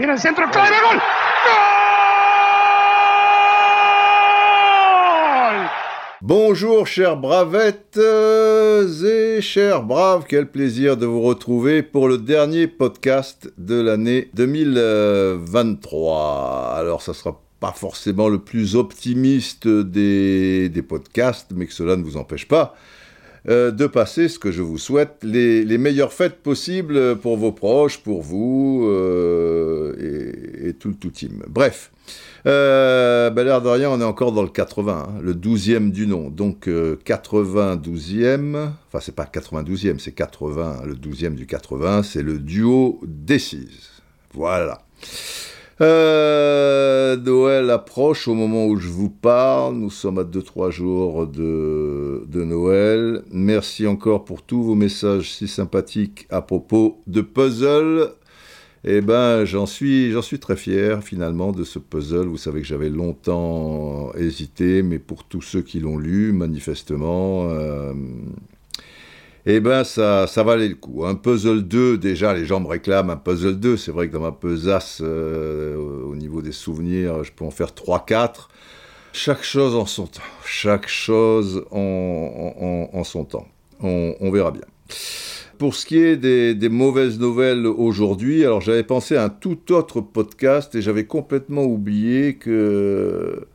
Gol. Bonjour chers bravettes et chers braves, quel plaisir de vous retrouver pour le dernier podcast de l'année 2023. Alors ça sera pas forcément le plus optimiste des podcasts, mais que cela ne vous empêche pas euh, de passer ce que je vous souhaite, les, les, meilleures fêtes possibles pour vos proches, pour vous euh, et, tout le tout team. Bref, euh, ben l'air de rien, on est encore dans le 80, hein, le 12e du nom. Donc 92e, euh, enfin c'est pas 92e, c'est 80, le 12e du 80, c'est le duo Decize. Voilà. Euh, Noël approche au moment où je vous parle. Nous sommes à 2-3 jours de, Noël. Merci encore pour tous vos messages si sympathiques à propos de puzzle. Eh ben, j'en suis, j'en suis très fier finalement de ce puzzle. Vous savez que j'avais longtemps hésité, mais pour tous ceux qui l'ont lu, manifestement, euh, eh ben ça, ça valait le coup. Un puzzle 2, déjà les gens me réclament un puzzle 2. C'est vrai que dans ma pesasse, euh, au niveau des souvenirs, je peux en faire 3-4. Chaque chose en son temps. Chaque chose en, son temps. On, on, verra bien. Pour ce qui est des, des mauvaises nouvelles aujourd'hui, alors j'avais pensé à un tout autre podcast et j'avais complètement oublié que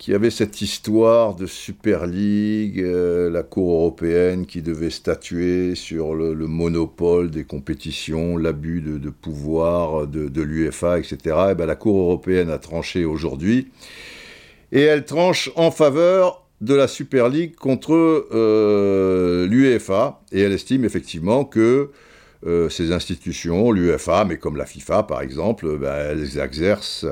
qu'il y avait cette histoire de Super League, euh, la Cour européenne qui devait statuer sur le, le monopole des compétitions, l'abus de, pouvoir de, l'UEFA, etc. Et ben, la Cour européenne a tranché aujourd'hui. Et elle tranche en faveur de la Super League contre euh, l'UEFA. Et elle estime effectivement que euh, ces institutions, l'UEFA, mais comme la FIFA par exemple, ben, elles exercent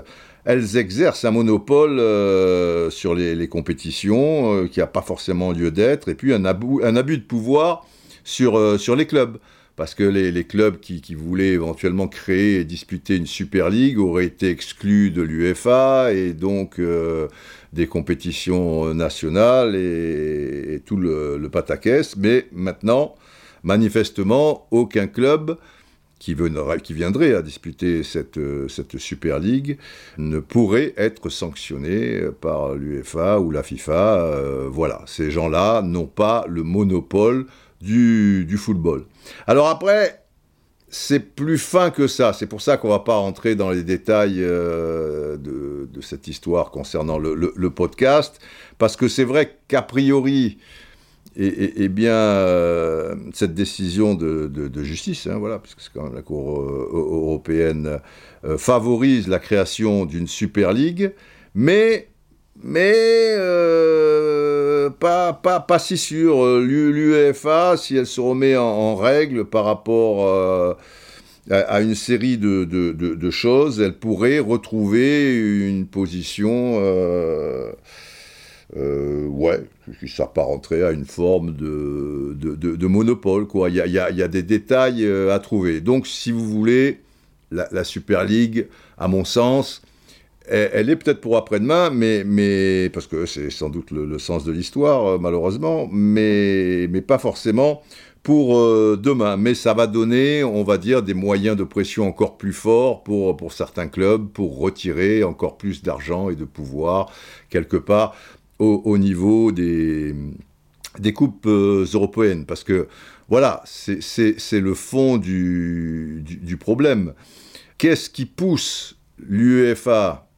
elles exercent un monopole euh, sur les, compétitions euh, qui n'a pas forcément lieu d'être, et puis un abus, de pouvoir sur, euh, sur les clubs. Parce que les, clubs qui, voulaient éventuellement créer et disputer une Super League auraient été exclus de l'UEFA et donc des compétitions nationales et, et tout le, le pataquès. Mais maintenant, manifestement, aucun club qui, qui viendrait à disputer cette, cette Super League ne pourrait être sanctionné par l'UEFA ou la FIFA. Euh, voilà, ces gens-là n'ont pas le monopole du, du football. Alors après, c'est plus fin que ça. C'est pour ça qu'on va pas rentrer dans les détails euh, de, de, cette histoire concernant le, le podcast, parce que c'est vrai qu'a priori, et, bien, euh, cette décision de, justice, hein, voilà, puisque c'est quand même la Cour euh, européenne, euh, favorise la création d'une Super League, mais, mais pas, pas, pas si sûr. L'UEFA, si elle se remet en, règle par rapport à, une série de, choses, elle pourrait retrouver une position ouais, qui s'apparenterait à une forme de, monopole. Quoi. Il, y a, des détails euh, à trouver. Donc, si vous voulez, la, Super League, à mon sens, elle, est peut-être pour après-demain, mais, parce que c'est sans doute le, sens de l'histoire, euh, malheureusement, mais, pas forcément pour euh, demain. Mais ça va donner, on va dire, des moyens de pression encore plus forts pour certains clubs, pour retirer encore plus d'argent et de pouvoir, quelque part, au, au niveau des, coupes euh, européennes. Parce que, voilà, c'est le fond du, du, du problème. Qu'est-ce qui pousse l'UEFA,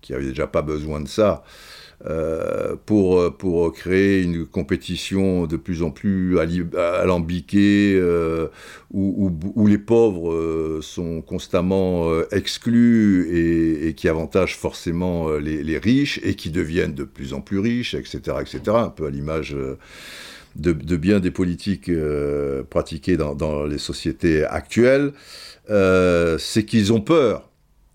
qui avait déjà pas besoin de ça, euh, pour, pour créer une compétition de plus en plus alambiquée, euh, où, où, les pauvres euh, sont constamment exclus et, qui avantage forcément les, riches et qui deviennent de plus en plus riches, etc., etc., un peu à l'image de, bien des politiques pratiquées dans, les sociétés actuelles, c'est qu'ils ont peur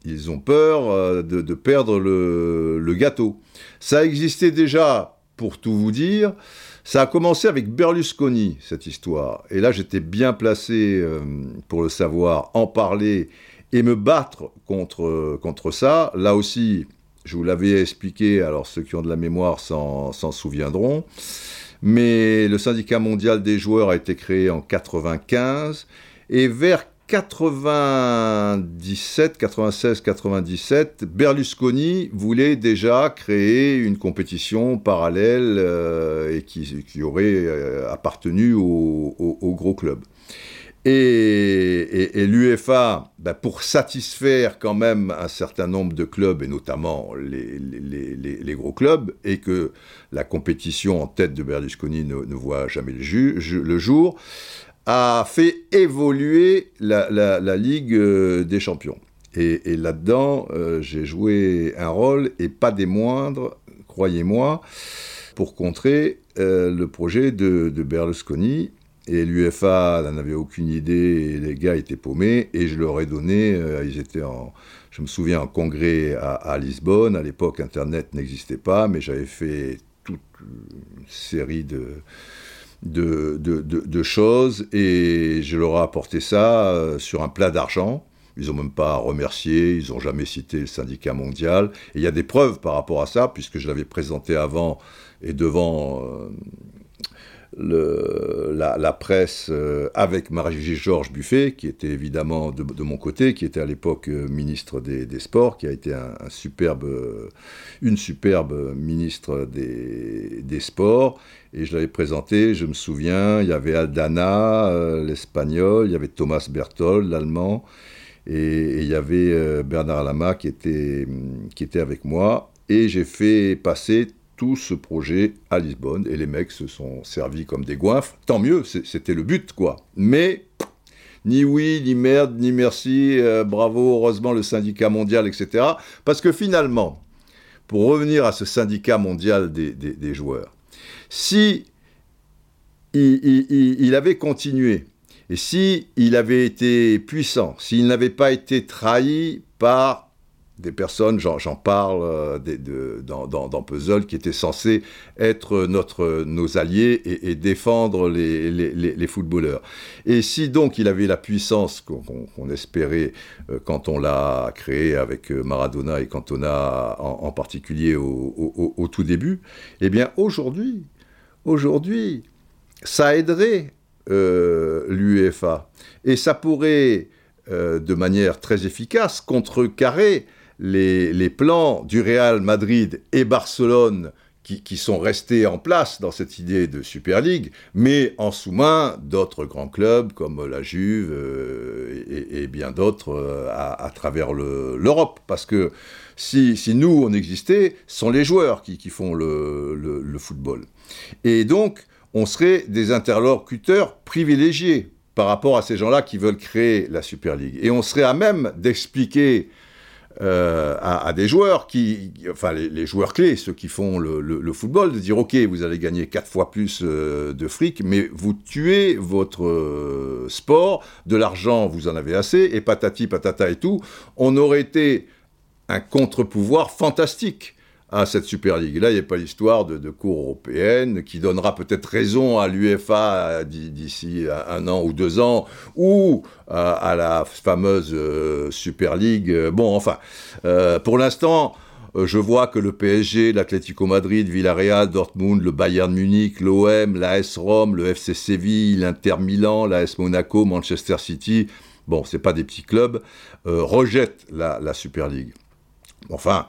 ils ont peur euh, de, perdre le, gâteau. Ça existait déjà, pour tout vous dire. Ça a commencé avec Berlusconi, cette histoire. Et là, j'étais bien placé euh, pour le savoir, en parler et me battre contre, contre ça. Là aussi, je vous l'avais expliqué, alors ceux qui ont de la mémoire s'en souviendront. Mais le syndicat mondial des joueurs a été créé en 95 et vers 97, 96, 97, Berlusconi voulait déjà créer une compétition parallèle euh, et qui, aurait euh, appartenu aux au, gros clubs. Et, l'UEFA, ben, pour satisfaire quand même un certain nombre de clubs, et notamment les, gros clubs, et que la compétition en tête de Berlusconi ne, voit jamais le jour, a fait évoluer la, Ligue euh, des Champions. Et, là-dedans, euh, j'ai joué un rôle, et pas des moindres, croyez-moi, pour contrer euh, le projet de, Berlusconi. Et l'UFA n'en avait aucune idée, et les gars étaient paumés, et je leur ai donné, ils étaient en, je me souviens, en congrès à Lisbonne, à l'époque Internet n'existait pas, mais j'avais fait toute une série de, de, choses et je leur ai apporté ça euh, sur un plat d'argent. Ils n'ont même pas remercié, ils n'ont jamais cité le syndicat mondial. Et il y a des preuves par rapport à ça, puisque je l'avais présenté avant et devant euh, la, presse euh, avec Marie-Georges Buffet, qui était évidemment de, mon côté, qui était à l'époque euh, ministre des, Sports, qui a été un, superbe, une superbe ministre des, des, Sports. Et je l'avais présenté, je me souviens, il y avait Aldana, euh, l'espagnol, il y avait Thomas Berthold, l'allemand, et, il y avait Bernard Lama qui était, qui était avec moi. Et j'ai fait passer tout ce projet à Lisbonne et les mecs se sont servis comme des goinfres. Tant mieux, c'était le but, quoi. Mais ni oui, ni merde, ni merci, euh, bravo, heureusement le syndicat mondial, etc. Parce que finalement, pour revenir à ce syndicat mondial des, joueurs, si il, avait continué, et si il avait été puissant, s'il n'avait pas été trahi par des personnes, j'en parle euh, dans, Puzzle, qui étaient censés être notre, nos alliés et, défendre les, les, les, footballeurs. Et si donc il avait la puissance qu'on espérait euh, quand on l'a créé avec euh, Maradona et Cantona en, en particulier au, tout début, eh bien aujourd'hui, aujourd'hui, ça aiderait l'UEFA et ça pourrait de manière très efficace contrecarrer les, plans du Real Madrid et Barcelone qui, sont restés en place dans cette idée de Super League, mais en sous-main d'autres grands clubs comme la Juve euh, et, bien d'autres euh, à, travers l'Europe. Parce que si, nous, on existait, ce sont les joueurs qui, font le, le, football. Et donc, on serait des interlocuteurs privilégiés par rapport à ces gens-là qui veulent créer la Super League. Et on serait à même d'expliquer euh, à, des joueurs qui, enfin les, joueurs clés, ceux qui font le, football, de dire ok, vous allez gagner quatre fois plus euh, de fric, mais vous tuez votre euh, sport, de l'argent vous en avez assez, et patati patata et tout, on aurait été un contre-pouvoir fantastique à cette Super League. là, il n'y a pas l'histoire de, de, Cour européenne qui donnera peut-être raison à l'UEFA d'ici un an ou deux ans, ou à, la fameuse euh, Super League. Bon, enfin, euh, pour l'instant, euh, je vois que le PSG, l'Atlético Madrid, Villarreal, Dortmund, le Bayern Munich, l'OM, l'AS Rome, le FC Séville, l'Inter Milan, l'AS Monaco, Manchester City, bon, c'est pas des petits clubs, rejettent la, la Super League. Enfin,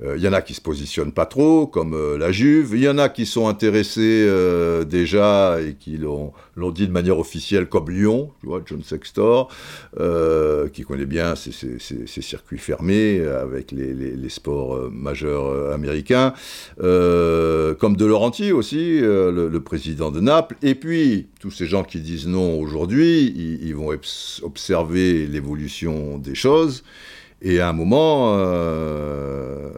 il euh, y en a qui se positionnent pas trop, comme euh, la Juve. Il y en a qui sont intéressés euh, déjà et qui l'ont dit de manière officielle, comme Lyon, tu vois, John Sextor, qui connaît bien ces, circuits fermés avec les, sports majeurs américains, comme De Laurentiis aussi, le, président de Naples. Et puis, tous ces gens qui disent non aujourd'hui, ils vont observer l'évolution des choses. Et à un moment, euh,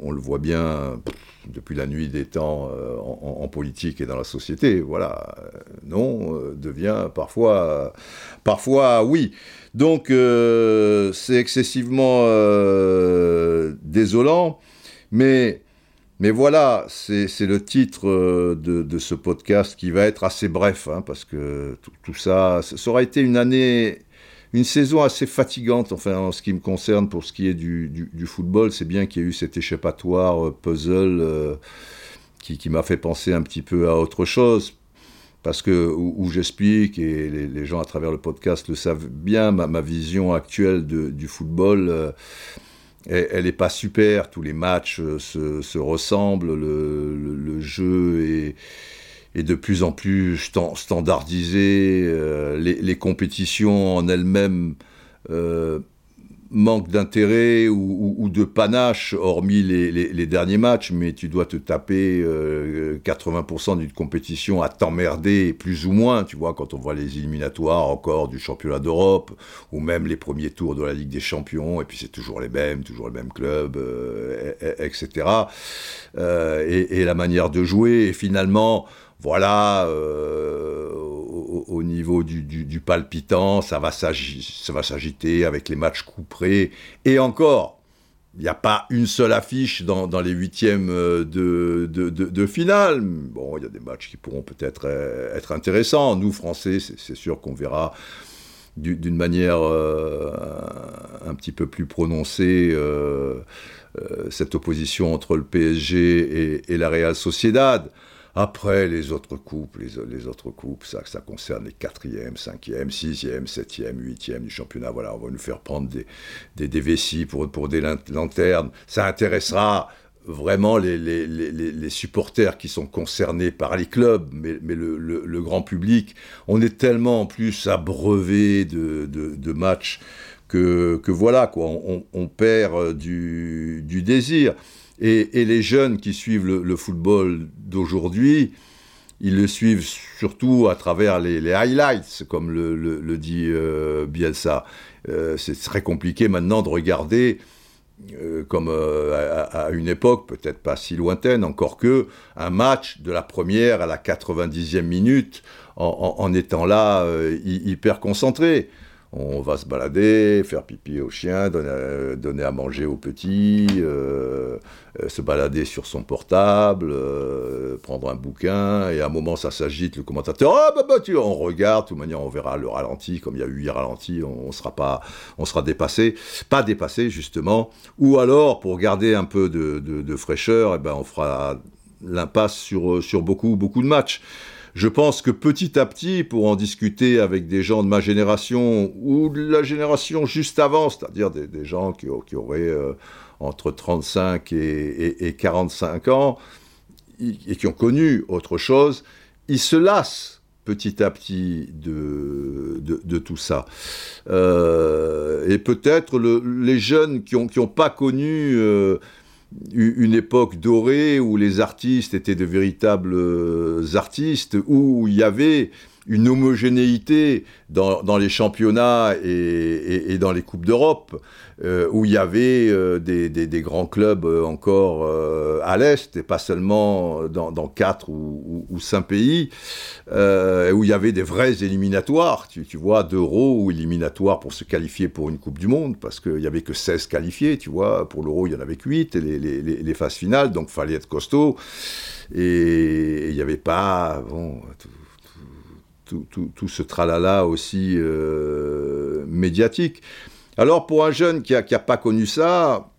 on le voit bien depuis la nuit des temps euh, en, politique et dans la société, voilà, non euh, devient parfois, parfois oui. Donc c'est excessivement désolant, mais, mais voilà, c'est le titre de, ce podcast qui va être assez bref, hein, parce que tout, tout ça, ça aura été une année une saison assez fatigante, enfin en ce qui me concerne pour ce qui est du, football. C'est bien qu'il y ait eu cet échappatoire euh, puzzle euh, qui, m'a fait penser un petit peu à autre chose. parce que où, j'explique et les, gens à travers le podcast le savent bien, ma, vision actuelle du football elle n'est pas super, tous les matchs euh, se, ressemblent, le, jeu est, est, de plus en plus standardisé, euh, les, compétitions en elles-mêmes euh, manque d'intérêt ou, de panache, hormis les, derniers matchs, mais tu dois te taper 80% euh, d'une compétition à t'emmerder, plus ou moins, tu vois, quand on voit les éliminatoires encore du championnat d'Europe, ou même les premiers tours de la Ligue des Champions, et puis c'est toujours les mêmes, toujours les mêmes clubs, euh, etc. Et, et, la manière de jouer, et finalement, voilà, euh, au, niveau du, palpitant, ça va s'agiter avec les matchs couperés. Et encore, il n'y a pas une seule affiche dans, les huitièmes euh, de, finale. Bon, il y a des matchs qui pourront peut-être euh, être intéressants. Nous, Français, c'est sûr qu'on verra d'une manière un petit peu plus prononcée cette opposition entre le PSG et, et la Real Sociedad. Après, les autres coupes, les, autres coupes, ça, ça concerne les quatrièmes, cinquièmes, sixièmes, septièmes, huitièmes du championnat. Voilà, on va nous faire prendre des, des, vessies pour, des lanternes. Ça intéressera vraiment les, les, les, supporters qui sont concernés par les clubs, mais, le, grand public. On est tellement en plus abreuvé de, matchs que, voilà, quoi, on, perd du, du désir. Et, les jeunes qui suivent le, football d'aujourd'hui, ils le suivent surtout à travers les, highlights, comme le, dit euh, Bielsa. Euh, c'est très compliqué maintenant de regarder, euh, comme à, une époque, peut-être pas si lointaine, encore que, un match de la première à la 90e minute en étant là hyper concentré on va se balader, faire pipi au chien, donner, à manger aux petits, euh, euh, se balader sur son portable, euh, prendre un bouquin, et à un moment ça s'agite, le commentateur, ah bah, bah tu, on regarde, de toute manière on verra le ralenti, comme il y a eu huit ralentis, on, sera pas, on sera dépassé, pas dépassé justement, ou alors pour garder un peu de, fraîcheur, eh ben on fera l'impasse sur, sur beaucoup, beaucoup de matchs. Je pense que petit à petit, pour en discuter avec des gens de ma génération ou de la génération juste avant, c'est-à-dire des, gens qui, auraient euh, entre 35 et, 45 ans et qui ont connu autre chose, ils se lassent petit à petit de, tout ça. Euh, et peut-être les jeunes qui n'ont ont pas connu... Euh, une époque dorée où les artistes étaient de véritables euh, artistes, où il y avait une homogénéité dans, les championnats et, dans les Coupes d'Europe, euh, où il y avait euh, des, grands clubs encore à l'Est, et pas seulement dans, quatre ou, cinq pays, où il y avait des vrais éliminatoires, tu, vois, d'euros ou éliminatoires pour se qualifier pour une Coupe du Monde, parce qu'il n'y avait que 16 qualifiés, tu vois, pour l'euro il y en avait que 8, et les, phases finales, donc fallait être costaud, et il n'y avait pas... Bon, tout, ce tralala aussi euh, médiatique. Alors pour un jeune qui n'a a pas connu ça,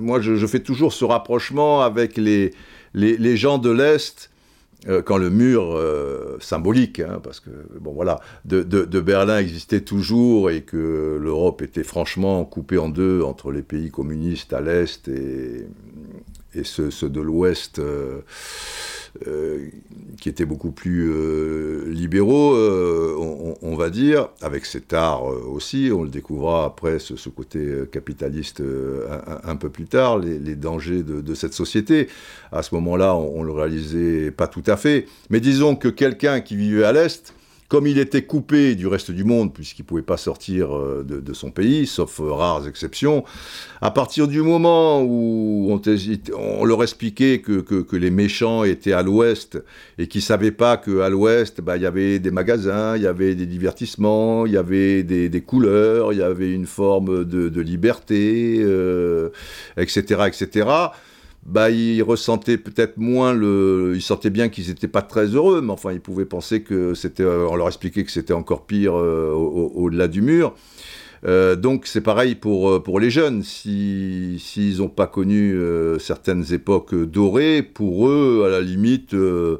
moi je, fais toujours ce rapprochement avec les, les, gens de l'Est. Euh, quand le mur euh, symbolique, hein, parce que bon voilà, de, Berlin existait toujours et que l'Europe était franchement coupée en deux entre les pays communistes à l'est et, et ceux, de l'Ouest euh, qui étaient beaucoup plus euh, libéraux, euh, on, va dire, avec cet art aussi, on le découvrira après, ce, côté capitaliste un, peu plus tard, les, dangers de, cette société. À ce moment-là, on, on le réalisait pas tout à fait, mais disons que quelqu'un qui vivait à l'Est, comme il était coupé du reste du monde, puisqu'il ne pouvait pas sortir euh, de, son pays, sauf euh, rares exceptions, à partir du moment où on, leur expliquait que, les méchants étaient à l'ouest et qu'ils ne savaient pas qu'à l'ouest, bah, il y avait des magasins, il y avait des divertissements, il y avait des, couleurs, il y avait une forme de, liberté, etc., euh, etc., bah, ils ressentaient peut-être moins le. Ils sentaient bien qu'ils n'étaient pas très heureux, mais enfin, ils pouvaient penser que c'était. Euh, on leur expliquait que c'était encore pire euh, au-delà du mur. Euh, donc c'est pareil pour, les jeunes. S'ils si, n'ont pas connu certaines époques dorées, pour eux, à la limite, le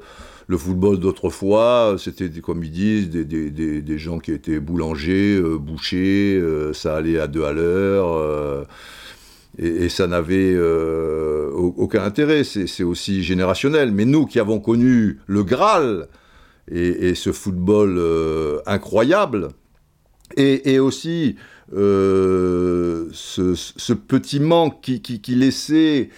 football d'autrefois, c'était, comme ils disent, des, gens qui étaient boulangers, bouchers, ça allait à deux à l'heure et, ça n'avait euh, aucun intérêt. C'est aussi générationnel. Mais nous qui avons connu le Graal et, ce football euh, incroyable, et, aussi euh, ce, petit manque qui, laissait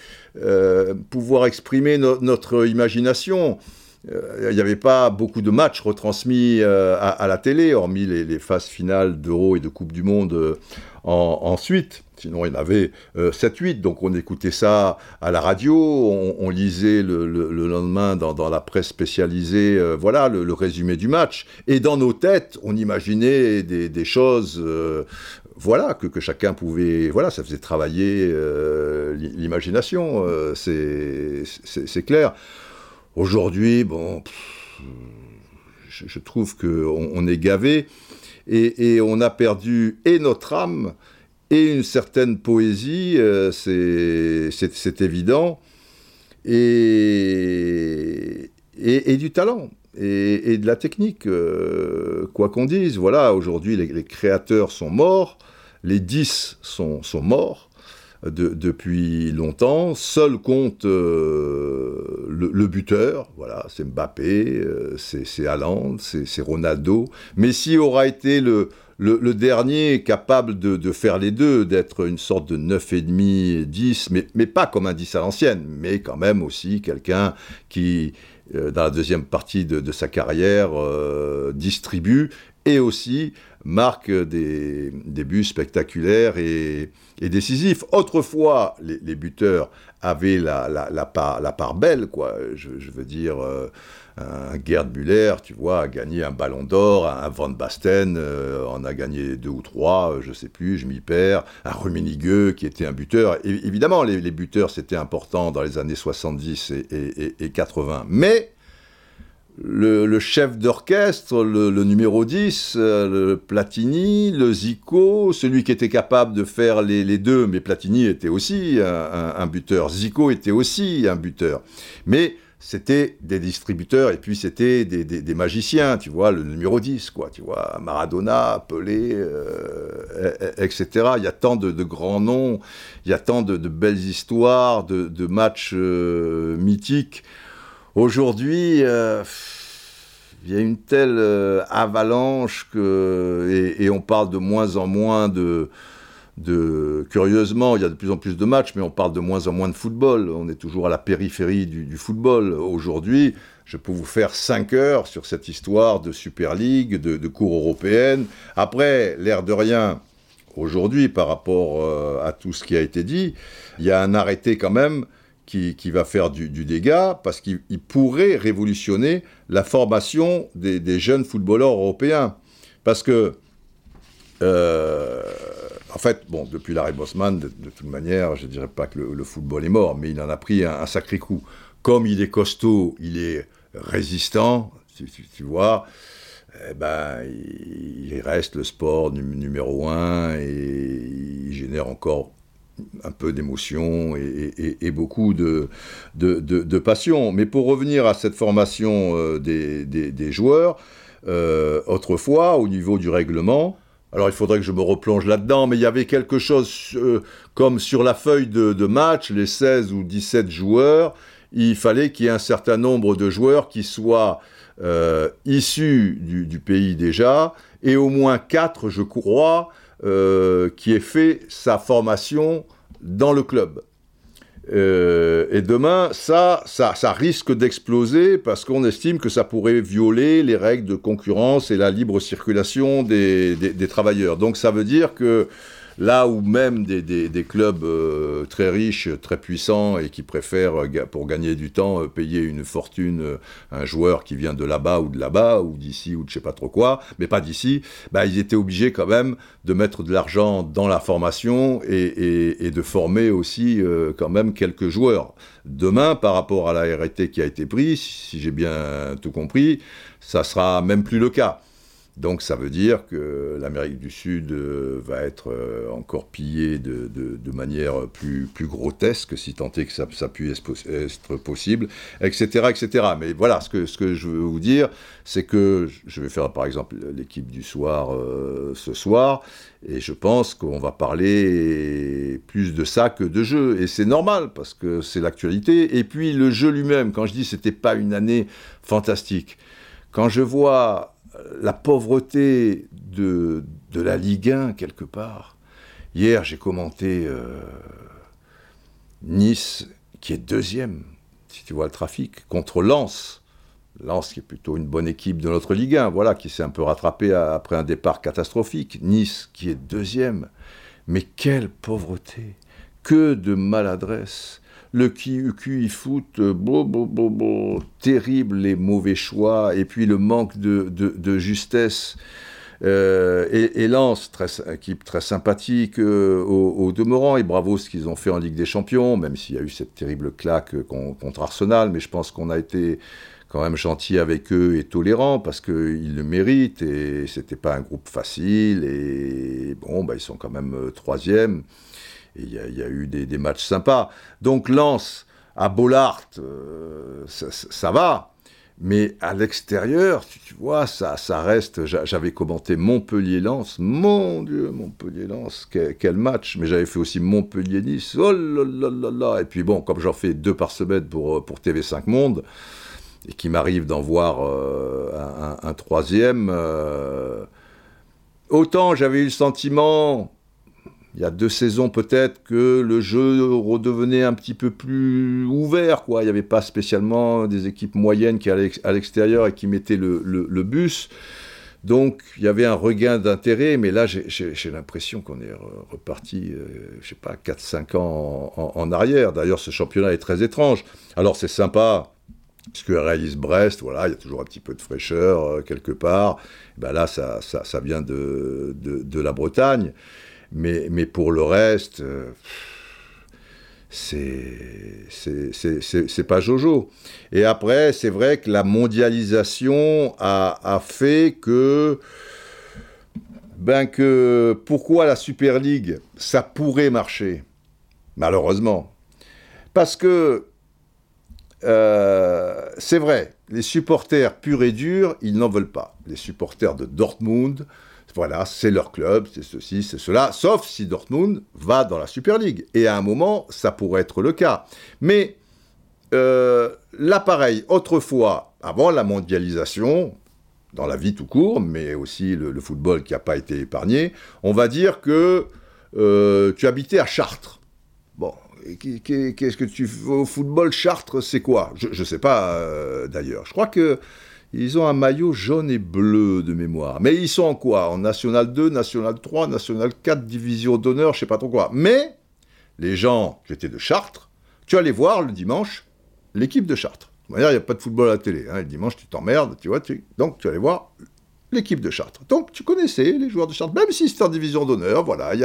pouvoir exprimer notre imagination. Il n'y avait pas beaucoup de matchs retransmis à, la télé, hormis les, phases finales d'Euro et de Coupe du Monde ensuite. Sinon, il y en avait 7-8, euh, donc on écoutait ça à la radio, on, lisait le, lendemain dans, la presse spécialisée, euh, voilà, le, résumé du match. Et dans nos têtes, on imaginait des, choses, euh, voilà, que, chacun pouvait, voilà, ça faisait travailler l'imagination, c'est clair. Aujourd'hui, bon, je, trouve qu'on on est gavé et, on a perdu et notre âme, et une certaine poésie, euh, c'est évident, et, et, du talent. Et, de la technique, euh, quoi qu'on dise. Voilà, aujourd'hui, les, créateurs sont morts, les 10 sont, sont morts depuis longtemps. Seul compte euh, le, buteur, voilà, c'est Mbappé, c'est Haaland, c'est Ronaldo. Messi aura été le, dernier capable de, faire les deux, d'être une sorte de 9,5, 10, mais, mais pas comme un 10 à l'ancienne, mais quand même aussi quelqu'un qui, euh, dans la deuxième partie de, sa carrière, euh, distribue et aussi marque des, buts spectaculaires et, décisifs. Autrefois, les, buteurs avaient la, part, belle, quoi. Je, veux dire. Euh, un Gerd Müller, tu vois, a gagné un Ballon d'Or, un Van Basten euh, en a gagné deux ou trois, euh, je sais plus, je m'y perds, un Rummenigge qui était un buteur. évidemment, les, buteurs, c'était important dans les années 70 et, 80, mais le, chef d'orchestre, le, numéro 10, euh, le Platini, le Zico, celui qui était capable de faire les, deux, mais Platini était aussi un, buteur, Zico était aussi un buteur. Mais c'était des distributeurs et puis c'était des, magiciens, tu vois, le numéro 10, quoi, tu vois, Maradona, Pelé, euh, etc. Il y a tant de, grands noms, il y a tant de, belles histoires, de, matchs euh, mythiques. Aujourd'hui, euh, il y a une telle avalanche que, et, on parle de moins en moins de curieusement, il y a de plus en plus de matchs, mais on parle de moins en moins de football. On est toujours à la périphérie du, football. Aujourd'hui, je peux vous faire 5 heures sur cette histoire de Super League, de, de cours européenne. Après, l'air de rien, aujourd'hui, par rapport euh, à tout ce qui a été dit, il y a un arrêté quand même qui, va faire du, dégât, parce qu'il pourrait révolutionner la formation des, jeunes footballeurs européens. Parce que euh, en fait, bon, depuis l'arrêt Bosman, de, toute manière, je ne dirais pas que le, football est mort, mais il en a pris un, sacré coup. Comme il est costaud, il est résistant, tu, vois, eh ben, il, reste le sport numéro un et il génère encore un peu d'émotion et, beaucoup de, de, passion. Mais pour revenir à cette formation euh, des, joueurs, euh, autrefois, au niveau du règlement, alors il faudrait que je me replonge là-dedans, mais il y avait quelque chose euh, comme sur la feuille de, match, les 16 ou 17 joueurs, il fallait qu'il y ait un certain nombre de joueurs qui soient issus du, pays déjà, et au moins 4, je crois, euh, qui aient fait sa formation dans le club. Euh, et demain, ça, ça, ça risque d'exploser parce qu'on estime que ça pourrait violer les règles de concurrence et la libre circulation des, des travailleurs. Donc ça veut dire que Là où même des, clubs euh, très riches, très puissants et qui préfèrent, euh, pour gagner du temps, euh, payer une fortune un joueur qui vient de là-bas ou de là-bas, ou d'ici ou de je sais pas trop quoi, mais pas d'ici, bah, ils étaient obligés quand même de mettre de l'argent dans la formation et, de former aussi quand même quelques joueurs. Demain, par rapport à la RT qui a été prise, si j'ai bien tout compris, ça sera même plus le cas. Donc ça veut dire que l'Amérique du Sud euh, va être euh, encore pillée de, manière plus, plus grotesque, si tant est que ça, ça puisse être possible, etc., etc. Mais voilà, ce que, ce que je veux vous dire, c'est que je vais faire par exemple l'équipe du soir euh, ce soir, et je pense qu'on va parler plus de ça que de jeu. Et c'est normal, parce que c'est l'actualité. Et puis le jeu lui-même, quand je dis c'était pas une année fantastique, quand je vois la pauvreté de, la Ligue 1, quelque part. Hier, j'ai commenté euh, Nice, qui est deuxième, si tu vois le trafic, contre Lens. Lens, qui est plutôt une bonne équipe de notre Ligue 1, voilà, qui s'est un peu rattrapé après un départ catastrophique. Nice, qui est deuxième. Mais quelle pauvreté Que de maladresse le QI foot, euh, bo, terrible les mauvais choix, et puis le manque de, justesse. Euh, et, Lens, très, équipe très sympathique euh, au, demeurant, et bravo ce qu'ils ont fait en Ligue des Champions, même s'il y a eu cette terrible claque contre Arsenal, mais je pense qu'on a été quand même gentil avec eux et tolérant parce qu'ils le méritent et c'était pas un groupe facile et bon bah ils sont quand même troisième il y, a eu des, matchs sympas. Donc Lens à Bollard, euh, ça, va. Mais à l'extérieur, tu, vois, ça, ça reste. J'avais commenté Montpellier-Lens. Mon Dieu, Montpellier-Lens, quel, match. Mais j'avais fait aussi Montpellier-Nice. Oh là là là là. Et puis bon, comme j'en fais deux par semaine pour, pour TV5 Monde, et qu'il m'arrive d'en voir euh, un, troisième, euh, autant j'avais eu le sentiment il y a deux saisons peut-être que le jeu redevenait un petit peu plus ouvert, quoi. Il n'y avait pas spécialement des équipes moyennes qui allaient à l'extérieur et qui mettaient le, bus. Donc il y avait un regain d'intérêt, mais là j'ai l'impression qu'on est reparti, euh, je sais pas, 4-5 ans en, arrière. D'ailleurs ce championnat est très étrange. Alors c'est sympa, ce que réalise Brest, voilà, il y a toujours un petit peu de fraîcheur euh, quelque part. ben là ça, vient de la Bretagne. Mais, pour le reste, euh, c'est pas Jojo. Et après, c'est vrai que la mondialisation a, a, fait que. Ben que pourquoi la Super League ça pourrait marcher? Malheureusement parce que euh, c'est vrai les supporters purs et durs ils n'en veulent pas les supporters de Dortmund voilà, c'est leur club, c'est ceci, c'est cela, sauf si Dortmund va dans la Super League. Et à un moment, ça pourrait être le cas. Mais euh, l'appareil, autrefois, avant la mondialisation, dans la vie tout court, mais aussi le, football qui n'a pas été épargné, on va dire que euh, tu habitais à Chartres. Bon, qu'est-ce que tu fais au football Chartres, c'est quoi? Je ne sais pas euh, d'ailleurs. Je crois que ils ont un maillot jaune et bleu de mémoire. Mais ils sont en quoi? En National 2, National 3, National 4, Division d'honneur, je sais pas trop quoi. Mais les gens qui étaient de Chartres, tu allais voir le dimanche l'équipe de Chartres. D'ailleurs, il n'y a pas de football à la télé. Hein. Le dimanche, tu t'emmerdes, tu vois. Donc, tu allais voir l'équipe de Chartres. Donc, tu connaissais les joueurs de Chartres, même si c'était en division d'honneur, voilà, il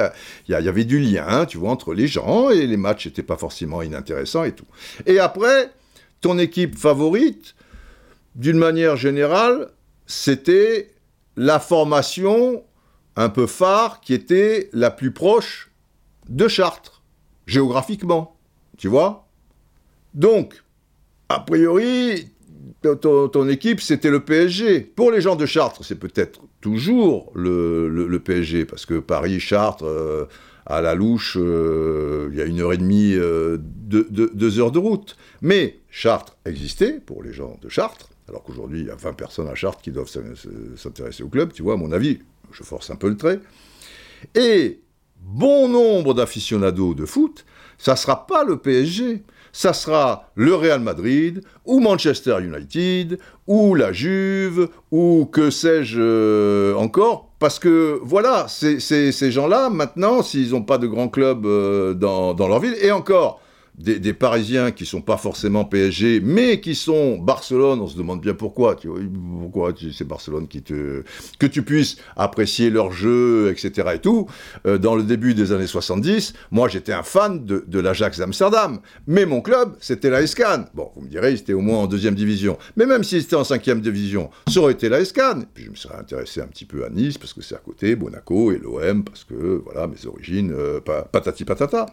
y, y, avait du lien, tu vois, entre les gens, et les matchs n'étaient pas forcément inintéressants et tout. Et après, ton équipe favorite, d'une manière générale, c'était la formation un peu phare qui était la plus proche de Chartres, géographiquement. Tu vois Donc, a priori, ton, équipe, c'était le PSG. Pour les gens de Chartres, c'est peut-être toujours le, PSG, parce que Paris-Chartres, euh, à la louche, euh, il y a une heure et demie, euh, deux heures de route. Mais Chartres existait, pour les gens de Chartres, alors qu'aujourd'hui, il y a 20 personnes à Chartres qui doivent s'intéresser au club, tu vois, à mon avis, je force un peu le trait. Et bon nombre d'aficionados de foot, ça ne sera pas le PSG, ça sera le Real Madrid, ou Manchester United, ou la Juve, ou que sais-je euh, encore, parce que voilà, ces gens-là, maintenant, s'ils n'ont pas de grands clubs euh, dans, leur ville, et encore, des, Parisiens qui sont pas forcément PSG, mais qui sont Barcelone, on se demande bien pourquoi. Tu vois, pourquoi c'est Barcelone qui te que tu puisses apprécier leur jeu, etc. et tout. Euh, dans le début des années 70, moi j'étais un fan de, l'Ajax d'Amsterdam, mais mon club c'était la Escan. Bon, vous me direz, il était au moins en deuxième division, mais même s'il était en cinquième division, ça aurait été la Escan. Puis je me serais intéressé un petit peu à Nice parce que c'est à côté, Monaco et l'OM parce que voilà mes origines, euh, patati patata.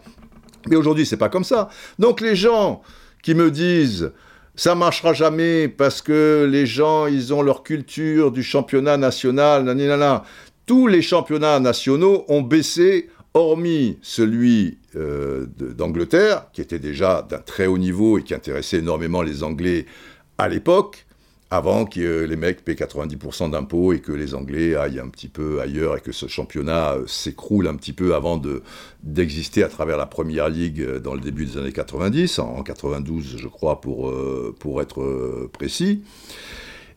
Mais aujourd'hui, c'est pas comme ça. Donc les gens qui me disent ça marchera jamais parce que les gens, ils ont leur culture du championnat national, nanana. Tous les championnats nationaux ont baissé, hormis celui euh, d'Angleterre, qui était déjà d'un très haut niveau et qui intéressait énormément les Anglais à l'époque avant que les mecs paient 90% d'impôts et que les Anglais aillent un petit peu ailleurs et que ce championnat euh, s'écroule un petit peu avant d'exister à travers la Première Ligue euh, dans le début des années 90, en, 92 je crois pour, euh, pour être précis.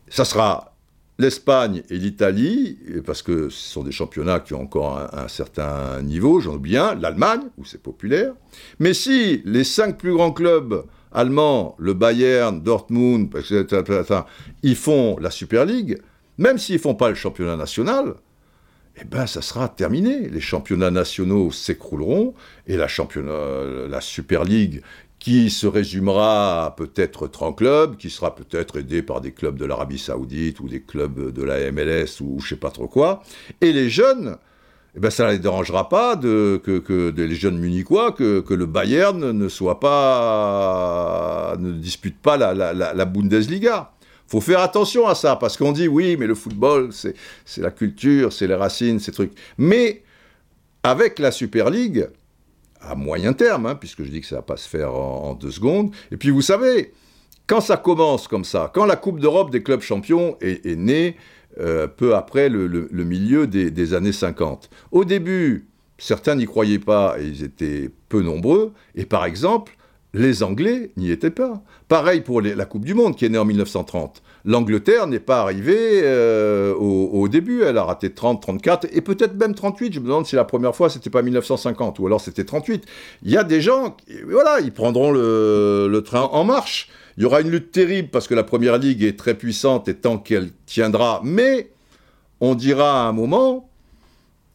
Ça sera l'Espagne et l'Italie, parce que ce sont des championnats qui ont encore un, un certain niveau, j'en oublie un, l'Allemagne, où c'est populaire. Mais si les cinq plus grands clubs allemands, le Bayern, Dortmund, ils font la Super League, même s'ils font pas le championnat national, eh ben ça sera terminé. Les championnats nationaux s'écrouleront et la, la Super League qui se résumera à peut-être 30 clubs, qui sera peut-être aidé par des clubs de l'Arabie Saoudite ou des clubs de la MLS ou je sais pas trop quoi. Et les jeunes, eh ben, ça ne les dérangera pas de, que, que les jeunes munichois, que, le Bayern ne soit pas, ne dispute pas la, la, la, Bundesliga. Faut faire attention à ça, parce qu'on dit oui, mais le football, c'est la culture, c'est les racines, ces trucs. Mais avec la Super League, à moyen terme, hein, puisque je dis que ça va pas se faire en, deux secondes, et puis vous savez, quand ça commence comme ça, quand la Coupe d'Europe des clubs champions est née, euh, peu après le, milieu des, années 50. Au début, certains n'y croyaient pas et ils étaient peu nombreux. Et par exemple, les Anglais n'y étaient pas. Pareil pour la Coupe du Monde qui est née en 1930. L'Angleterre n'est pas arrivée euh, au, début, elle a raté 30, 34 et peut-être même 38. Je me demande si la première fois c'était pas 1950 ou alors c'était 38. Il y a des gens, voilà, ils prendront le train en marche. Il y aura une lutte terrible parce que la Première Ligue est très puissante et tant qu'elle tiendra, mais on dira à un moment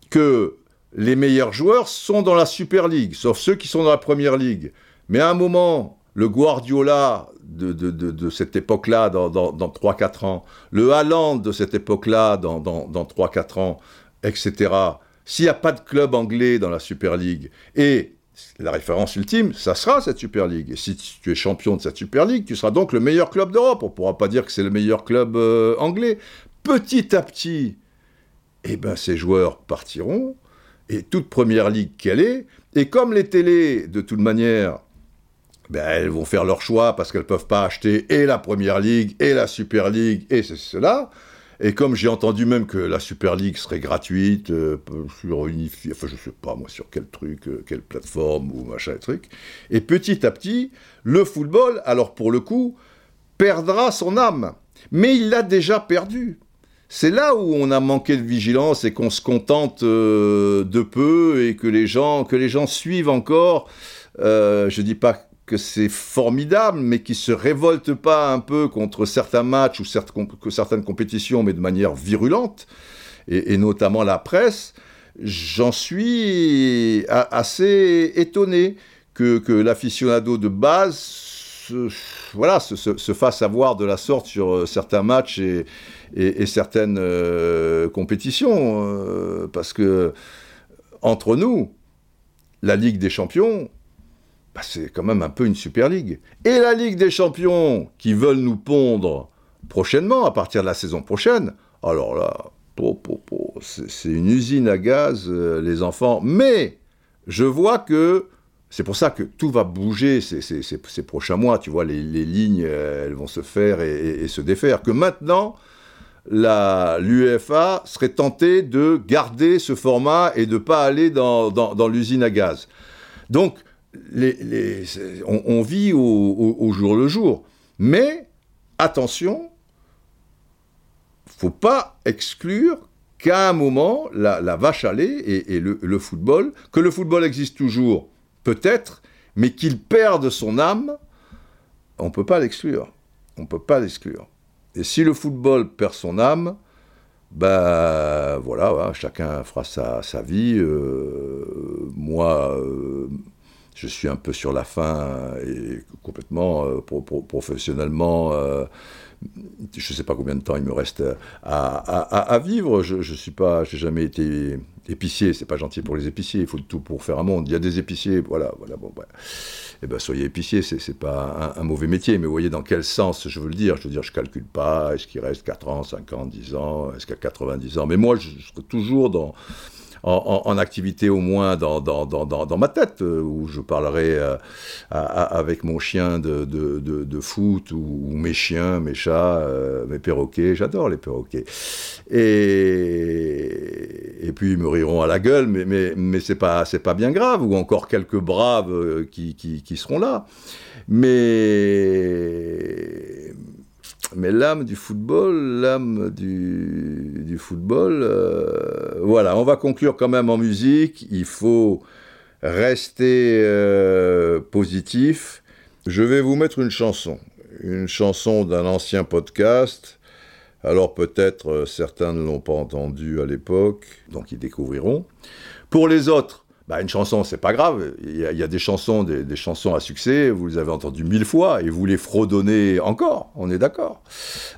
que les meilleurs joueurs sont dans la Super League, sauf ceux qui sont dans la Première Ligue. Mais à un moment, le Guardiola de, cette époque-là, dans, dans, 3-4 ans, le Haaland de cette époque-là, dans, dans 3-4 ans, etc., s'il n'y a pas de club anglais dans la Super League, et la référence ultime, ça sera cette Super League. Et si tu es champion de cette Super League, tu seras donc le meilleur club d'Europe. On ne pourra pas dire que c'est le meilleur club euh, anglais. Petit à petit, eh ben, ces joueurs partiront, et toute première ligue qu'elle est, et comme les télés, de toute manière, ben, elles vont faire leur choix parce qu'elles ne peuvent pas acheter et la première ligue, et la Super League, et c'est cela, et comme j'ai entendu même que la Super League serait gratuite, euh, sur unifié, enfin je sais pas moi sur quel truc, euh, quelle plateforme ou machin et truc, et petit à petit, le football, alors pour le coup, perdra son âme. Mais il l'a déjà perdu. C'est là où on a manqué de vigilance et qu'on se contente euh, de peu et que les gens, que les gens suivent encore. je dis pas que c'est formidable, mais qui se révolte pas un peu contre certains matchs ou certaines compétitions, mais de manière virulente, et, notamment la presse, j'en suis assez étonné que, que l'aficionado de base se, voilà, se, fasse avoir de la sorte sur euh, certains matchs et, certaines euh, compétitions, euh, parce que entre nous, la Ligue des Champions, bah, c'est quand même un peu une Super League. Et la Ligue des Champions, qui veulent nous pondre prochainement, à partir de la saison prochaine, alors là, c'est une usine à gaz, euh, les enfants. Mais je vois que c'est pour ça que tout va bouger ces, prochains mois. Tu vois, les, lignes, euh, elles vont se faire et, se défaire. Que maintenant, l'UEFA serait tentée de garder ce format et de ne pas aller dans, dans l'usine à gaz. Donc, on, vit au, jour le jour. Mais attention, faut pas exclure qu'à un moment, la, vache allait et, le, football, que le football existe toujours, peut-être, mais qu'il perde son âme, on peut pas l'exclure. On ne peut pas l'exclure. Et si le football perd son âme, ben voilà, chacun fera sa, sa vie. Euh, moi, euh, je suis un peu sur la fin et complètement euh, professionnellement je ne sais pas combien de temps il me reste à, vivre. Je ne suis pas, j'ai jamais été épicier. C'est pas gentil pour les épiciers. Il faut tout pour faire un monde. Il y a des épiciers, voilà, voilà. Bon, Eh ben, soyez épicier. C'est, c'est pas un, mauvais métier. Mais voyez dans quel sens je veux le dire. Je veux dire, je calcule pas. Est-ce qu'il reste 4 ans, 5 ans, 10 ans? Est-ce a 90 ans? Mais moi, je serai toujours dans en, activité au moins dans, dans, dans, dans, ma tête, euh, où je parlerai euh, avec mon chien de, de, de, foot, ou, mes chiens, mes chats, euh, mes perroquets, j'adore les perroquets. Et, et puis ils me riront à la gueule, mais, mais, mais pas, pas bien grave, ou encore quelques braves qui, qui, qui seront là. Mais mais l'âme du football, l'âme du, football, euh, voilà, on va conclure quand même en musique, il faut rester euh, positif. Je vais vous mettre une chanson, une chanson d'un ancien podcast. Alors peut-être euh, certains ne l'ont pas entendu à l'époque, donc ils découvriront. Pour les autres, bah, une chanson, c'est pas grave. Il y, a, des chansons, des, chansons à succès, vous les avez entendues mille fois et vous les fredonnez encore. On est d'accord.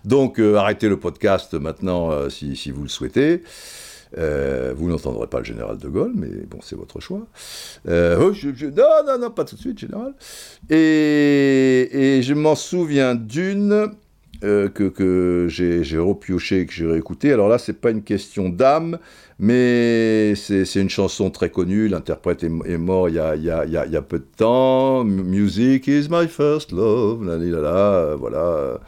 Donc, euh, arrêtez le podcast maintenant euh, si, vous le souhaitez. Euh, vous n'entendrez pas le général de Gaulle, mais bon, c'est votre choix. Oh, non, non, non, pas tout de suite, général. Et je m'en souviens d'une euh, que, que j'ai repioché, que j'ai réécouté. Alors là, c'est pas une question d'âme, mais c'est une chanson très connue. L'interprète est, mort il y, a, il, y a, il y, a, peu de temps. Music is my first love. Là, là, là, voilà.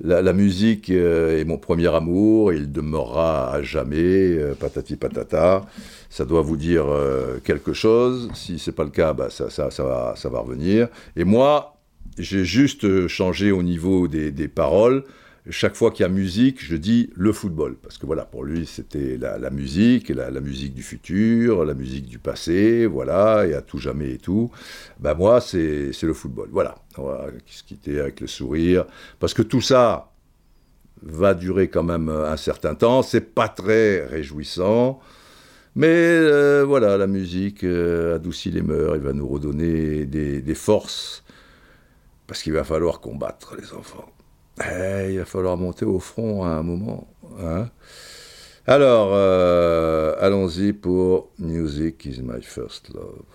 La, la, musique euh, est mon premier amour, il demeurera à jamais, euh, patati patata. Ça doit vous dire quelque chose. Si c'est pas le cas, bah, ça, ça, ça, va, ça va revenir. Et moi, j'ai juste euh, changé au niveau des, paroles. Chaque fois qu'il y a musique, je dis le football. Parce que voilà, pour lui, c'était la, musique, la, musique du futur, la musique du passé, voilà, et à tout jamais et tout. Ben moi, c'est le football. Voilà. On va se quitter avec le sourire. Parce que tout ça va durer quand même un certain temps. C'est pas très réjouissant. Mais euh, voilà, la musique euh, adoucit les mœurs, il va nous redonner des forces parce qu'il va falloir combattre les enfants. Eh, il va falloir monter au front à un moment. Hein. Alors, euh, allons-y pour Music is my first love.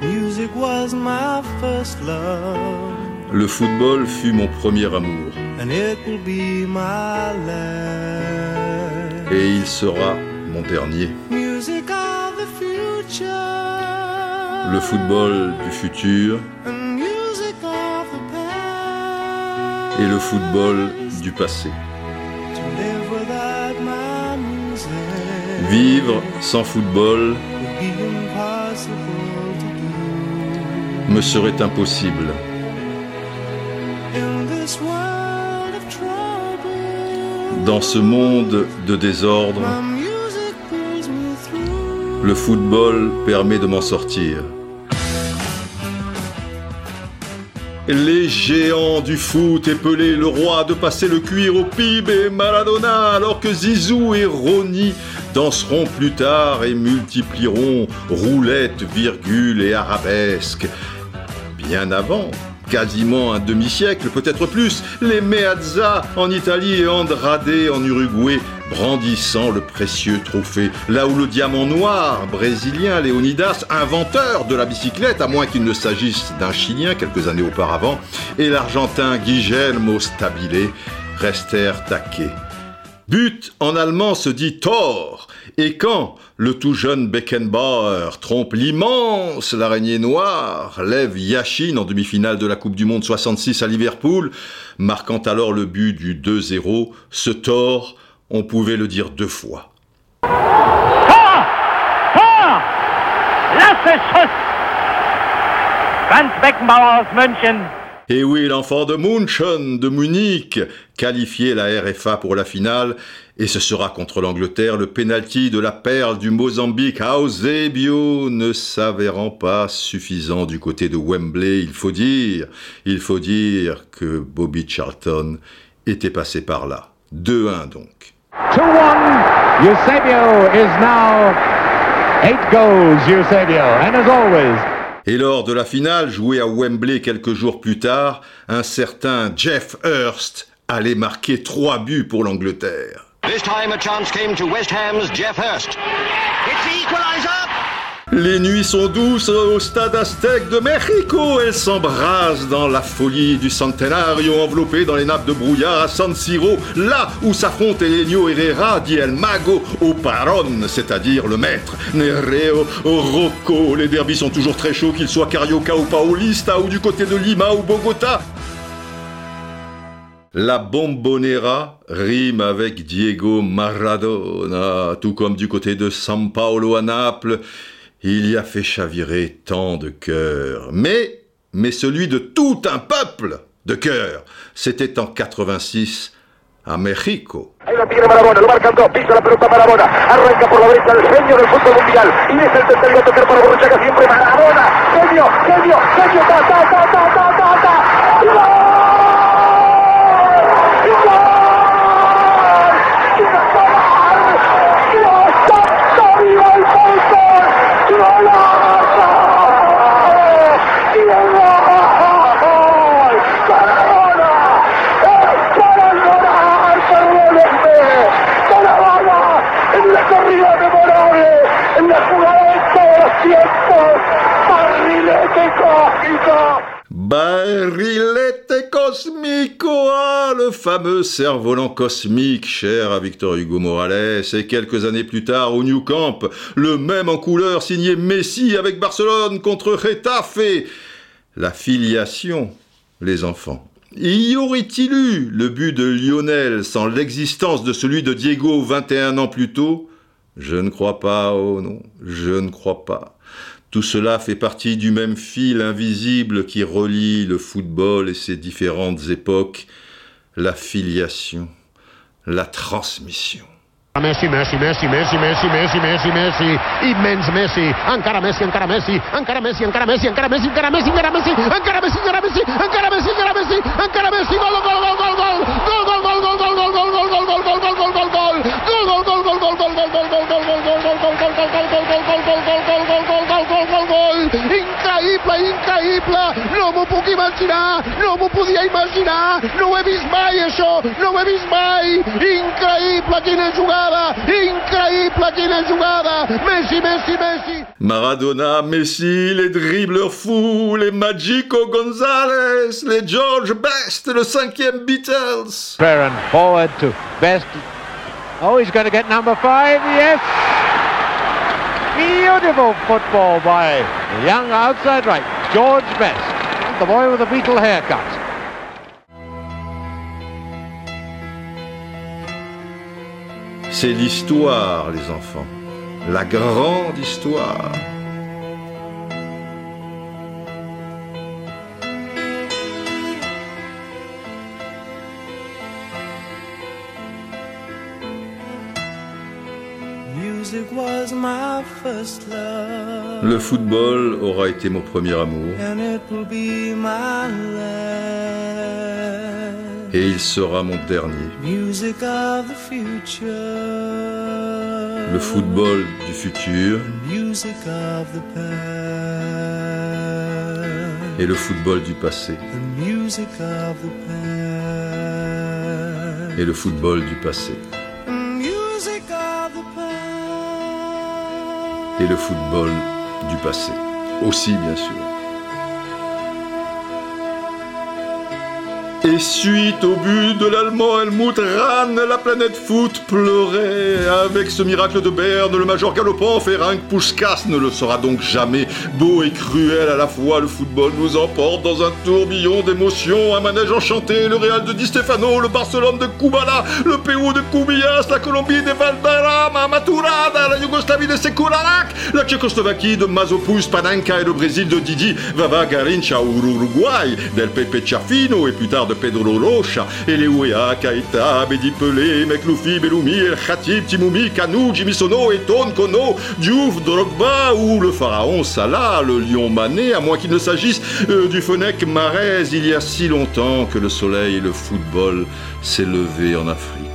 Music was my first love. Le football fut mon premier amour. And it will be my last. Et il sera mon dernier. Music of the future le football du futur et le football du passé. Vivre sans football me serait impossible. Dans ce monde de désordre, le football permet de m'en sortir. Les géants du foot épelaient le roi de passer le cuir au PIB et Maradona, alors que Zizou et Roni danseront plus tard et multiplieront roulettes, virgules et arabesques. Bien avant, quasiment un demi-siècle, peut-être plus, les Meazza en Italie et Andrade en Uruguay, brandissant le précieux trophée, là où le diamant noir brésilien Leonidas, inventeur de la bicyclette, à moins qu'il ne s'agisse d'un Chilien quelques années auparavant, et l'Argentin Guillermo Stabile restèrent taqués. But en allemand se dit Tor, et quand le tout jeune Beckenbauer trompe l'immense l'araignée noire, lève Yashin en demi-finale de la Coupe du Monde 66 à Liverpool, marquant alors le but du 2-0, ce Tor, on pouvait le dire deux fois. Tor Tor Franz München et oui, l'enfant de München, de Munich, qualifier la RFA pour la finale, et ce sera contre l'Angleterre le pénalty de la perle du Mozambique, Eusebio, ne s'avérant pas suffisant du côté de Wembley, il faut dire, il faut dire que Bobby Charlton était passé par là. 2-1 donc. 2-1, Eusebio is now 8 goals, Eusebio, and as always, et lors de la finale, jouée à Wembley quelques jours plus tard, un certain Jeff Hurst allait marquer trois buts pour l'Angleterre. This time a chance came to West Ham's Jeff Hurst. It's the equalizer. Les nuits sont douces au stade aztèque de Mexico. Elles s'embrasent dans la folie du centenario enveloppé dans les nappes de brouillard à San Siro, là où s'affrontent Elenio Herrera, dit El Mago, au Paron, c'est-à-dire le maître. Nereo, Rocco, les derbys sont toujours très chauds, qu'ils soient Carioca ou Paulista, ou du côté de Lima ou Bogota. La bombonera rime avec Diego Maradona, tout comme du côté de San Paolo à Naples il y a fait chavirer tant de cœurs. Mais, mais celui de tout un peuple de cœurs, c'était en 86 à Mexico. Ahí la tiene Marabona, lo marcan dos, pisa la pelota Marabona, arranca por la derecha el genio del fútbol mundial, y es el tercero a ta, Barilete cosmico, ah, le fameux cerf-volant cosmique cher à Victor Hugo Morales, et quelques années plus tard au New Camp, le même en couleur signé Messi avec Barcelone contre Getafe. La filiation, les enfants. Y aurait-il eu le but de Lionel sans l'existence de celui de Diego 21 ans plus tôt? Je ne crois pas, oh non, je ne crois pas. Tout cela fait partie du même fil invisible qui relie le football et ses différentes époques, la filiation, la transmission. M'ho puc imaginar! No m'ho podia imaginar! No ho he vist mai, això! No ho he vist mai! Increïble, quina jugada! Increïble, quina jugada! Messi, Messi, Messi! Maradona, Messi, les dribbleurs fous, les Magico Gonzalez, les George Best, le cinquième Beatles! Ferran, forward to Best. Oh, he's going to get number five. Yes. Beautiful football by young outside right, George Best, the boy with the Beatle haircut. C'est l'histoire, les enfants. La grande histoire. Le football aura été mon premier amour. Et il sera mon dernier. Le football du futur. Et le football du passé. Et le football du passé. Et le football du passé. Aussi, bien sûr. Et suite au but de l'Allemand Helmut Rahn, la planète foot pleurait. Avec ce miracle de Berne, le major galopant Ferenc Puskas ne le sera donc jamais. Beau et cruel à la fois, le football nous emporte dans un tourbillon d'émotions. Un manège enchanté, le Real de Di Stefano, le Barcelone de Kubala, le Pérou de Kubias, la Colombie de Valderrama, Maturada, la Yougoslavie de Sekurarak, la Tchécoslovaquie de Mazopus, Panenka et le Brésil de Didi, Vava Garincha ou l'Uruguay, del Pepe Chafino et plus tard de Pedro Rocha, Eleuea, Kaita, Bedi Pelé, Mekloufi, Beloumi, El Khatib, Timoumi, Kanou, Jimisono, Eton, Kono, Diouf, Drogba ou le pharaon Salah, le lion Mané, à moins qu'il ne s'agisse euh, du Fenech Marez, il y a si longtemps que le soleil et le football s'est levé en Afrique.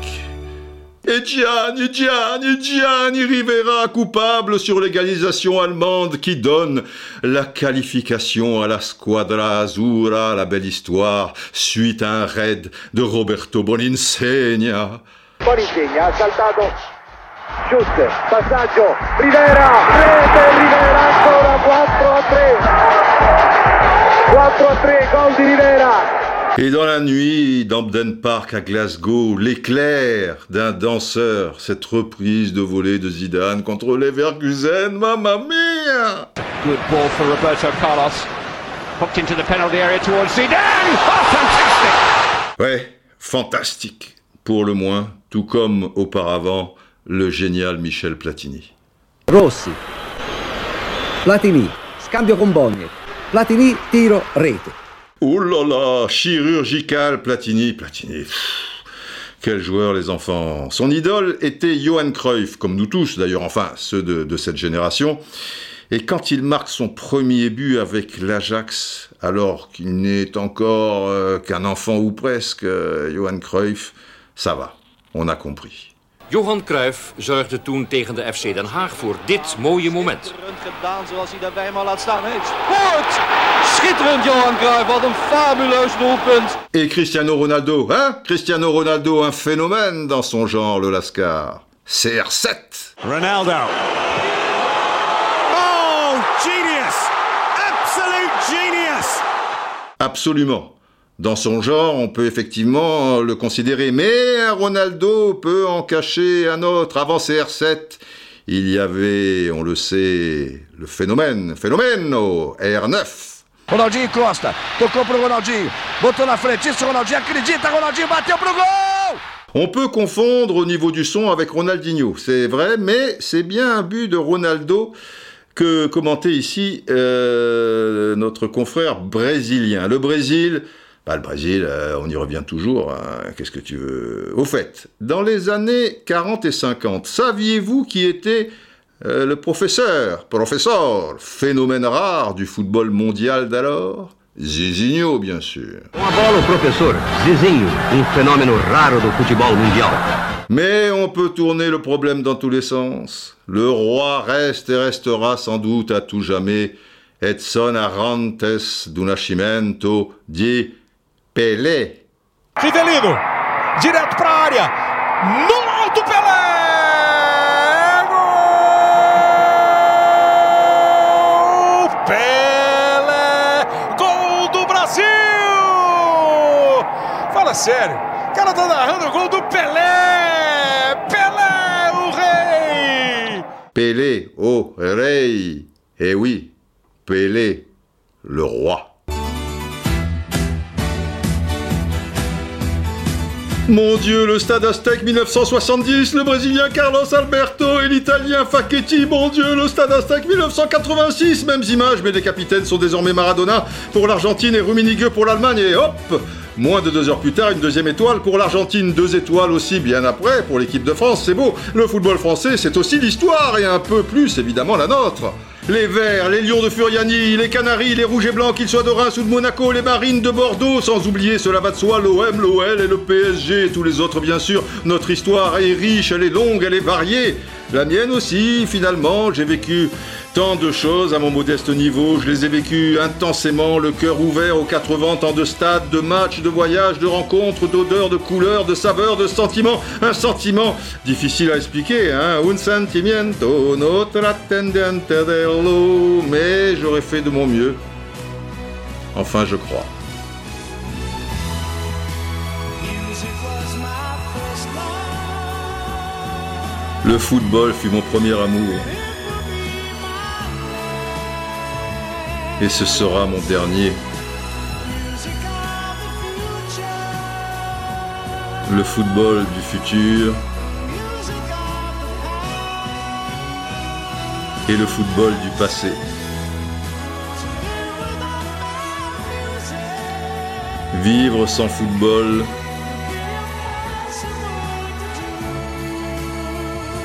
Et Gianni, Gianni, Gianni Rivera, coupable sur l'égalisation allemande qui donne la qualification à la Squadra Azzurra, la belle histoire, suite à un raid de Roberto Boninsegna. Boninsegna saltato, shoot, passaggio, Rivera, rete Rivera ancora 4 a 3. 4 a 3, gol di Rivera. Et dans la nuit d'Ampden Park à Glasgow, l'éclair d'un danseur, cette reprise de volée de Zidane contre Leverkusen, mamma mia Good ball for Roberto Carlos. Hooked into the penalty area towards Zidane. Oh, fantastic! Ouais, fantastique, pour le moins, tout comme auparavant le génial Michel Platini. Rossi, Platini, scambio con Platini, tiro, rete. Oh là là, chirurgical Platini, Platini. quel joueur les enfants. Son idole était Johan Cruyff, comme nous tous d'ailleurs, enfin ceux de, cette génération. Et quand il marque son premier but avec l'Ajax, alors qu'il n'est encore euh, qu'un enfant ou presque, euh, Johan Cruyff, ça va, on a compris. Johan Cruijff zorgde toen tegen de FC Den Haag voor dit mooie moment. gedaan zoals hij laat staan. Schitterend Johan Cruijff, wat een fabuleus doelpunt. Et Cristiano Ronaldo, hein? Cristiano Ronaldo, un phénomène dans son genre, le Lascar. CR7 Ronaldo. Oh, genius! Absolute genius! Absolument. Dans son genre, on peut effectivement le considérer, mais un Ronaldo peut en cacher un autre. Avant CR7, il y avait, on le sait, le phénomène, phénomène R9. Ronaldinho Costa, tocou Ronaldinho, botou Ronaldinho Ronaldinho! On peut confondre au niveau du son avec Ronaldinho, c'est vrai, mais c'est bien un but de Ronaldo que commentait ici euh, notre confrère brésilien. Le Brésil, bah, le Brésil, euh, on y revient toujours. Hein. Qu'est-ce que tu veux? Au fait, dans les années 40 et 50, saviez-vous qui était euh, le professeur, professeur, phénomène rare du football mondial d'alors Zizinho, bien sûr. professeur Zizinho, un phénomène rare du football mondial. Mais on peut tourner le problème dans tous les sens. Le roi reste et restera sans doute à tout jamais Edson Arantes do Nascimento di Pelé. Rivelino, direto para a área. No Sério. O cara tá narrando o gol do Pelé! Pelé, o rei! Pelé, o rei. Eh oui, Pelé, le roi. Mon Dieu, le stade Aztec 1970, le Brésilien Carlos Alberto et l'Italien Facchetti. Mon Dieu, le stade Aztec 1986, mêmes images, mais les capitaines sont désormais Maradona pour l'Argentine et Rummenigge pour l'Allemagne. Et hop Moins de deux heures plus tard, une deuxième étoile pour l'Argentine, deux étoiles aussi bien après pour l'équipe de France. C'est beau, le football français, c'est aussi l'histoire et un peu plus évidemment la nôtre. Les Verts, les Lions de Furiani, les Canaries, les Rouges et Blancs, qu'ils soient de Reims ou de Monaco, les Marines de Bordeaux, sans oublier, cela va de soi, l'OM, l'OL et le PSG, tous les autres bien sûr. Notre histoire est riche, elle est longue, elle est variée. La mienne aussi, finalement, j'ai vécu tant de choses à mon modeste niveau, je les ai vécues intensément, le cœur ouvert aux quatre vents, tant de stades, de matchs, de voyages, de rencontres, d'odeurs, de couleurs, de saveurs, de sentiments. Un sentiment difficile à expliquer, hein. Un sentimiento, notre attendente dello, mais j'aurais fait de mon mieux. Enfin, je crois. Le football fut mon premier amour. Et ce sera mon dernier. Le football du futur. Et le football du passé. Vivre sans football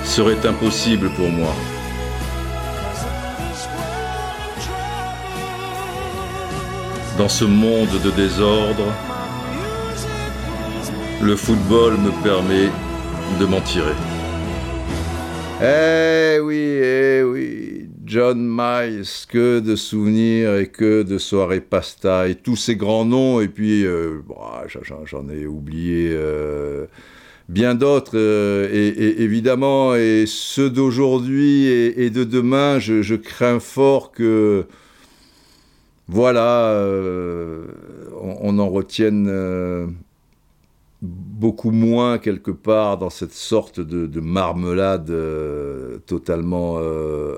serait impossible pour moi. Dans ce monde de désordre, le football me permet de m'en tirer. Eh oui, eh oui, John Miles, que de souvenirs et que de soirées pasta et tous ces grands noms, et puis euh, bah, j'en ai oublié euh, bien d'autres, euh, et, évidemment, et ceux d'aujourd'hui et, de demain, je, crains fort que, voilà, on, on, en retienne beaucoup moins quelque part dans cette sorte de, marmelade euh, totalement euh,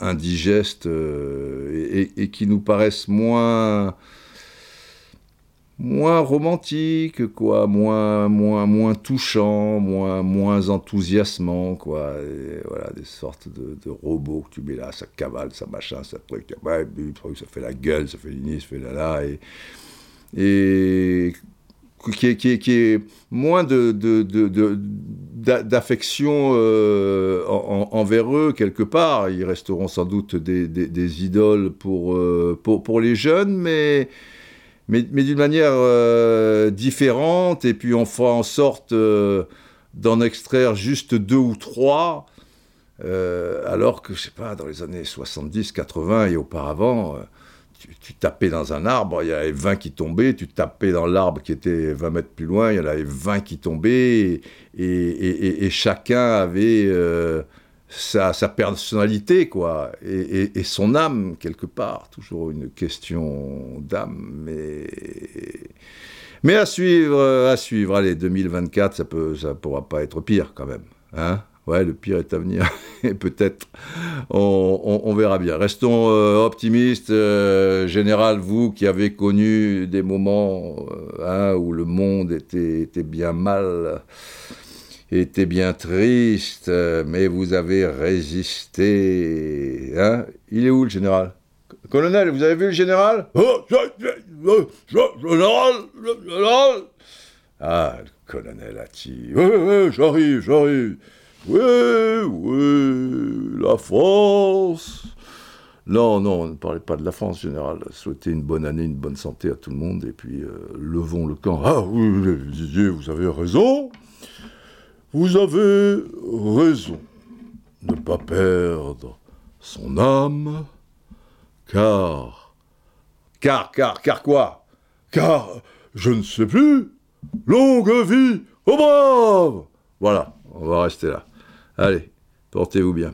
indigeste euh, et, qui nous paraissent moins moins romantiques quoi moins moins moins touchants moins moins enthousiasmants quoi voilà des sortes de, robots que tu mets là ça cavale ça machin ça truc ça fait la gueule ça fait l'inis ça fait là là et qui est, qui qui est moins de, d'affection euh, envers eux quelque part. Ils resteront sans doute des, des, idoles pour, euh, pour, pour, les jeunes, mais, mais, d'une manière euh, différente. Et puis on fera en sorte d'en extraire juste deux ou trois. alors que, je sais pas, dans les années 70, 80 et auparavant, tu, tapais dans un arbre, il y avait 20 qui tombaient, tu tapais dans l'arbre qui était 20 mètres plus loin, il y en avait 20 qui tombaient, et, chacun avait euh, sa, personnalité, quoi, et, son âme, quelque part, toujours une question d'âme, mais... Mais à suivre, à suivre, allez, 2024, ça peut, ça pourra pas être pire, quand même, hein Ouais, le pire est à venir. Et peut-être, on, verra bien. Restons euh, optimistes. Euh, général, vous qui avez connu des moments euh, hein, où le monde était, était, bien mal, était bien triste, mais vous avez résisté. Hein? Il est où le général? Colonel, vous avez vu le général? Oh, Général Général Ah, le colonel Atti. Oui, oui, j'arrive, j'arrive. Oui, oui, la France. Non, non, ne parlez pas de la France, général. Souhaitez une bonne année, une bonne santé à tout le monde, et puis euh, levons le camp. Ah oui, vous avez raison. Vous avez raison. Ne pas perdre son âme, car... Car, car, car quoi? Car, je ne sais plus. Longue vie au brave Voilà, on va rester là. Allez, portez-vous bien.